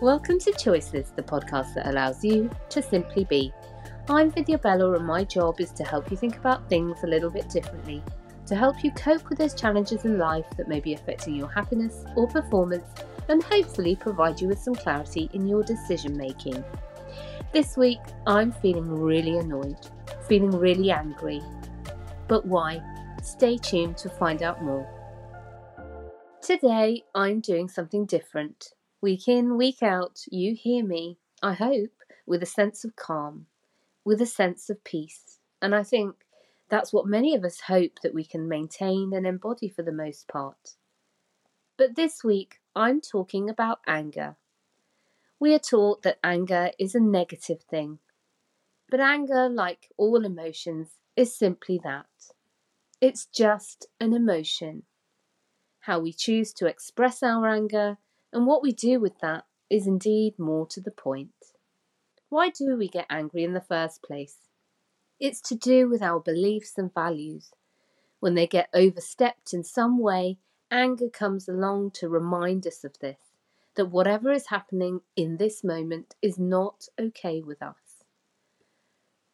Welcome to Choices, the podcast that allows you to simply be. I'm Vidya Bella, and my job is to help you think about things a little bit differently, to help you cope with those challenges in life that may be affecting your happiness or performance, and hopefully provide you with some clarity in your decision making. This week, I'm feeling really annoyed, feeling really angry. But why? Stay tuned to find out more. Today, I'm doing something different. Week in, week out, you hear me, I hope, with a sense of calm, with a sense of peace. And I think that's what many of us hope that we can maintain and embody for the most part. But this week, I'm talking about anger. We are taught that anger is a negative thing. But anger, like all emotions, is simply that it's just an emotion. How we choose to express our anger and what we do with that is indeed more to the point. Why do we get angry in the first place? It's to do with our beliefs and values. When they get overstepped in some way, anger comes along to remind us of this that whatever is happening in this moment is not okay with us.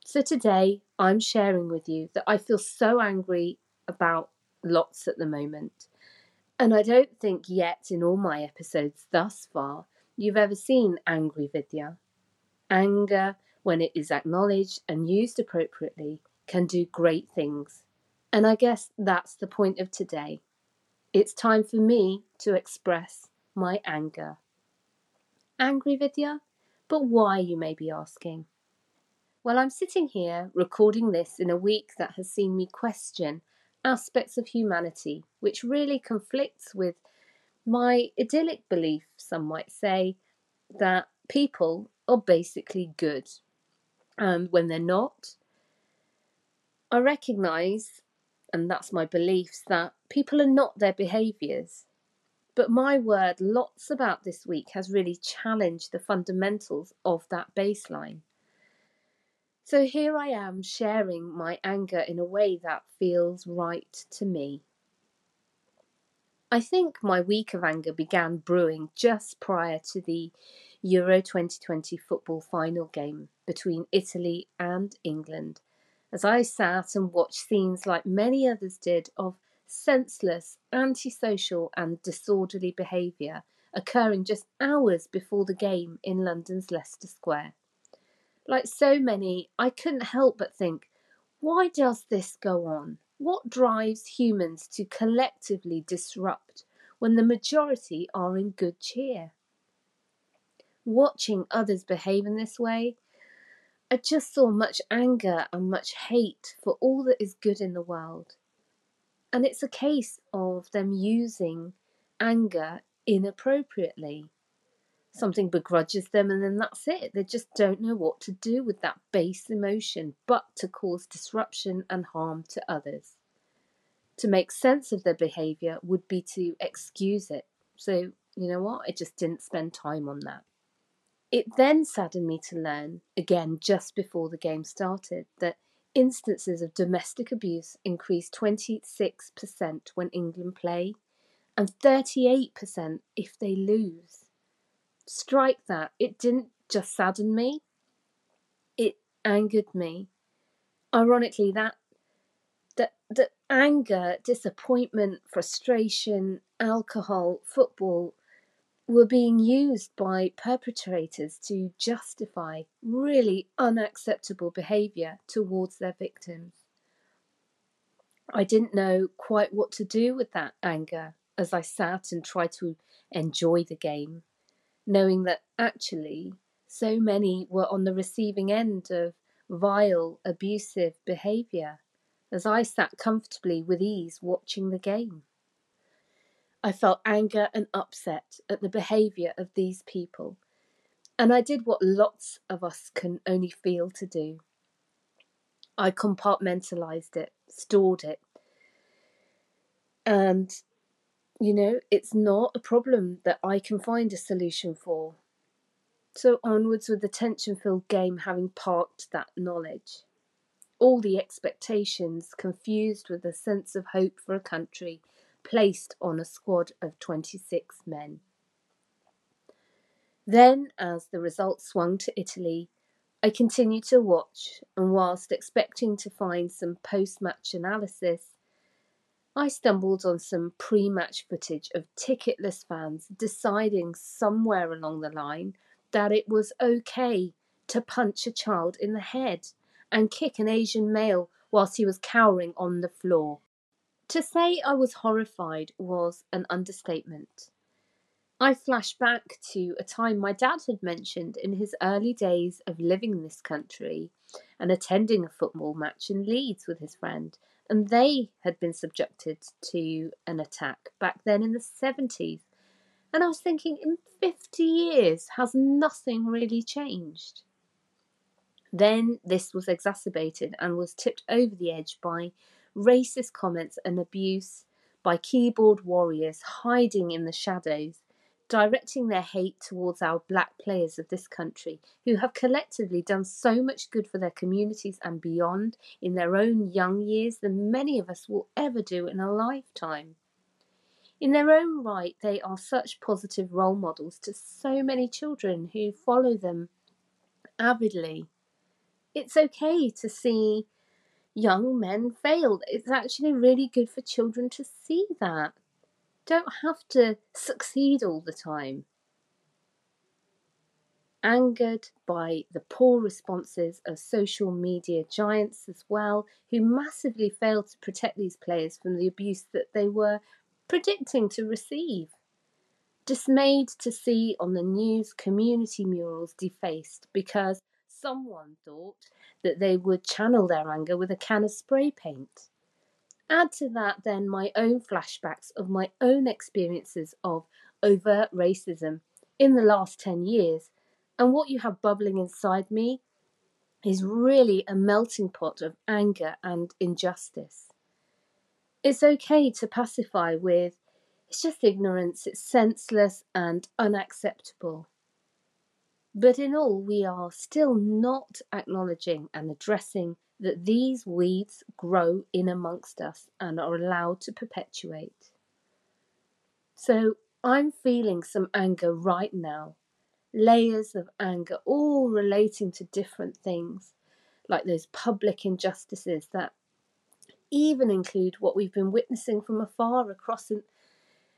So today, I'm sharing with you that I feel so angry about lots at the moment. And I don't think yet in all my episodes thus far you've ever seen angry Vidya. Anger, when it is acknowledged and used appropriately, can do great things. And I guess that's the point of today. It's time for me to express my anger. Angry, Vidya? But why, you may be asking? Well, I'm sitting here recording this in a week that has seen me question aspects of humanity, which really conflicts with my idyllic belief, some might say, that people are basically good. And when they're not, I recognise, and that's my beliefs, that people are not their behaviours. But my word, lots about this week has really challenged the fundamentals of that baseline. So here I am sharing my anger in a way that feels right to me. I think my week of anger began brewing just prior to the Euro 2020 football final game between Italy and England, as I sat and watched scenes like many others did of senseless, antisocial, and disorderly behaviour occurring just hours before the game in London's Leicester Square. Like so many, I couldn't help but think, why does this go on? What drives humans to collectively disrupt when the majority are in good cheer? Watching others behave in this way, I just saw much anger and much hate for all that is good in the world. And it's a case of them using anger inappropriately. Something begrudges them, and then that's it. They just don't know what to do with that base emotion but to cause disruption and harm to others. To make sense of their behaviour would be to excuse it. So, you know what? I just didn't spend time on that. It then saddened me to learn, again just before the game started, that Instances of domestic abuse increased 26% when England play and 38% if they lose. Strike that. It didn't just sadden me, it angered me. Ironically, that that that anger, disappointment, frustration, alcohol, football were being used by perpetrators to justify really unacceptable behaviour towards their victims. I didn't know quite what to do with that anger as I sat and tried to enjoy the game, knowing that actually so many were on the receiving end of vile, abusive behaviour as I sat comfortably with ease watching the game. I felt anger and upset at the behaviour of these people, and I did what lots of us can only feel to do. I compartmentalised it, stored it, and you know, it's not a problem that I can find a solution for. So onwards with the tension filled game having parked that knowledge. All the expectations confused with a sense of hope for a country placed on a squad of 26 men. Then, as the result swung to Italy, I continued to watch, and whilst expecting to find some post match analysis, I stumbled on some pre match footage of ticketless fans deciding somewhere along the line that it was okay to punch a child in the head and kick an Asian male whilst he was cowering on the floor. To say I was horrified was an understatement. I flash back to a time my dad had mentioned in his early days of living in this country and attending a football match in Leeds with his friend, and they had been subjected to an attack back then in the 70s. And I was thinking, in 50 years, has nothing really changed? Then this was exacerbated and was tipped over the edge by racist comments and abuse by keyboard warriors hiding in the shadows directing their hate towards our black players of this country who have collectively done so much good for their communities and beyond in their own young years than many of us will ever do in a lifetime. In their own right, they are such positive role models to so many children who follow them avidly. It's okay to see young men fail. It's actually really good for children to see that don't have to succeed all the time. Angered by the poor responses of social media giants as well, who massively failed to protect these players from the abuse that they were predicting to receive. Dismayed to see on the news community murals defaced because someone thought that they would channel their anger with a can of spray paint. Add to that then my own flashbacks of my own experiences of overt racism in the last 10 years, and what you have bubbling inside me is really a melting pot of anger and injustice. It's okay to pacify with, it's just ignorance, it's senseless and unacceptable. But in all, we are still not acknowledging and addressing that these weeds grow in amongst us and are allowed to perpetuate. So I'm feeling some anger right now, layers of anger, all relating to different things, like those public injustices that even include what we've been witnessing from afar across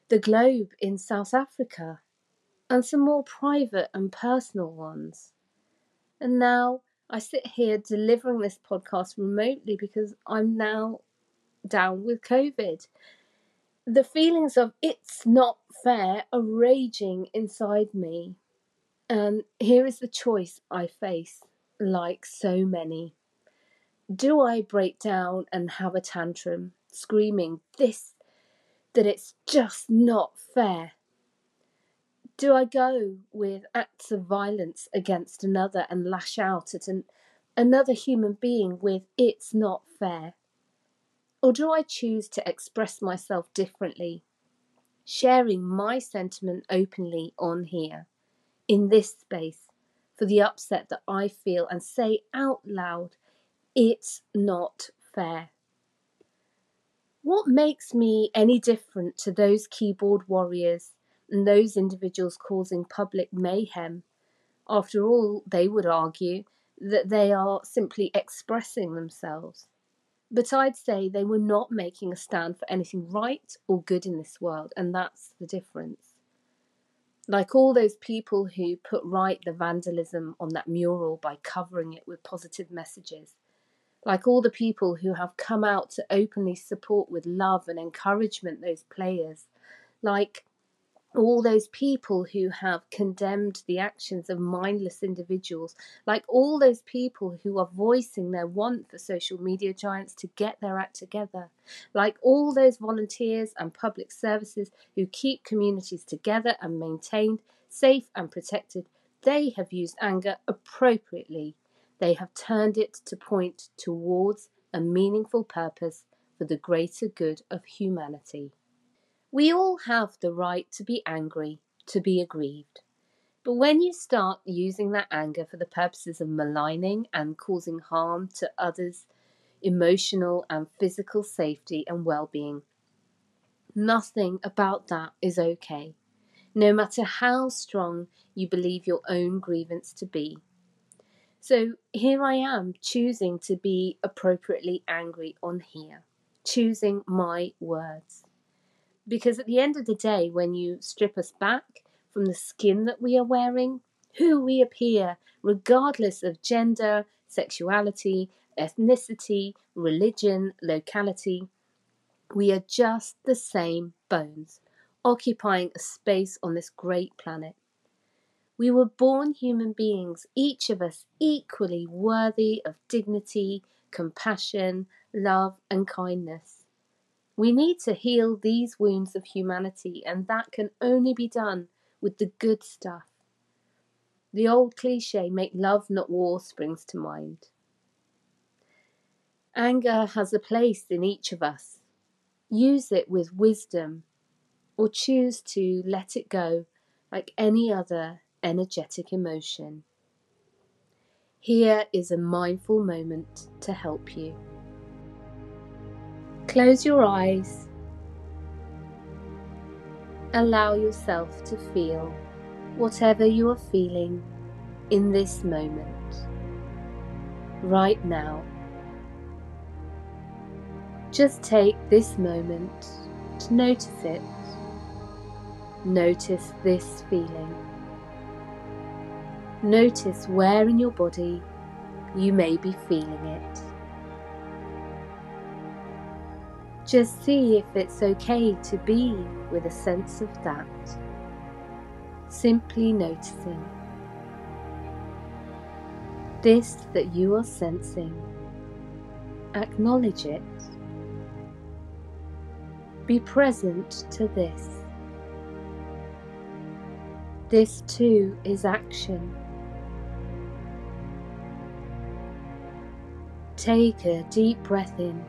the globe in South Africa, and some more private and personal ones. And now I sit here delivering this podcast remotely because I'm now down with COVID. The feelings of it's not fair are raging inside me. And here is the choice I face, like so many. Do I break down and have a tantrum, screaming this, that it's just not fair? Do I go with acts of violence against another and lash out at an, another human being with it's not fair? Or do I choose to express myself differently, sharing my sentiment openly on here, in this space, for the upset that I feel and say out loud, it's not fair? What makes me any different to those keyboard warriors and those individuals causing public mayhem. After all, they would argue that they are simply expressing themselves. But I'd say they were not making a stand for anything right or good in this world, and that's the difference. Like all those people who put right the vandalism on that mural by covering it with positive messages, like all the people who have come out to openly support with love and encouragement those players, like all those people who have condemned the actions of mindless individuals, like all those people who are voicing their want for social media giants to get their act together, like all those volunteers and public services who keep communities together and maintained, safe and protected, they have used anger appropriately. They have turned it to point towards a meaningful purpose for the greater good of humanity. We all have the right to be angry, to be aggrieved. But when you start using that anger for the purposes of maligning and causing harm to others' emotional and physical safety and well being, nothing about that is okay. no matter how strong you believe your own grievance to be. So here I am choosing to be appropriately angry on here, choosing my words. Because at the end of the day, when you strip us back from the skin that we are wearing, who we appear, regardless of gender, sexuality, ethnicity, religion, locality, we are just the same bones, occupying a space on this great planet. We were born human beings, each of us equally worthy of dignity, compassion, love, and kindness. We need to heal these wounds of humanity, and that can only be done with the good stuff. The old cliche, make love, not war, springs to mind. Anger has a place in each of us. Use it with wisdom, or choose to let it go like any other energetic emotion. Here is a mindful moment to help you. Close your eyes. Allow yourself to feel whatever you are feeling in this moment, right now. Just take this moment to notice it. Notice this feeling. Notice where in your body you may be feeling it. Just see if it's okay to be with a sense of that. Simply noticing. This that you are sensing, acknowledge it. Be present to this. This too is action. Take a deep breath in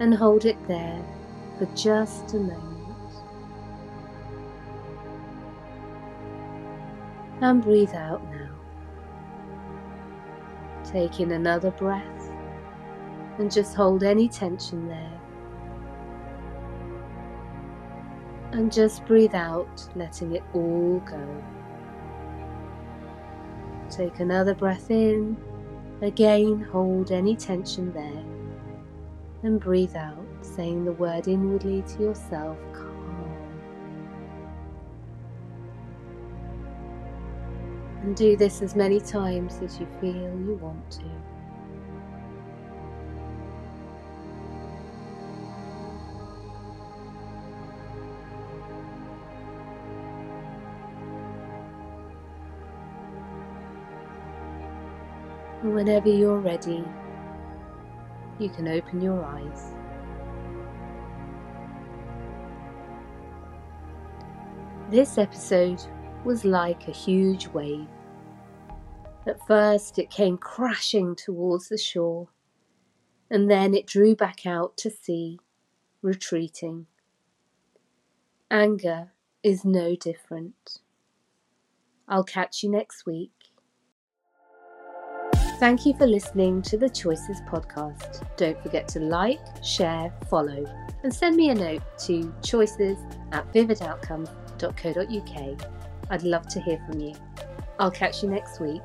and hold it there for just a moment. And breathe out now. Take in another breath and just hold any tension there. And just breathe out, letting it all go. Take another breath in Again, hold any tension there and breathe out, saying the word inwardly to yourself calm. And do this as many times as you feel you want to. whenever you're ready, you can open your eyes. This episode was like a huge wave. At first, it came crashing towards the shore, and then it drew back out to sea, retreating. Anger is no different. I'll catch you next week Thank you for listening to the Choices podcast. Don't forget to like, share, follow, and send me a note to choices at vividoutcomes.co.uk. I'd love to hear from you. I'll catch you next week.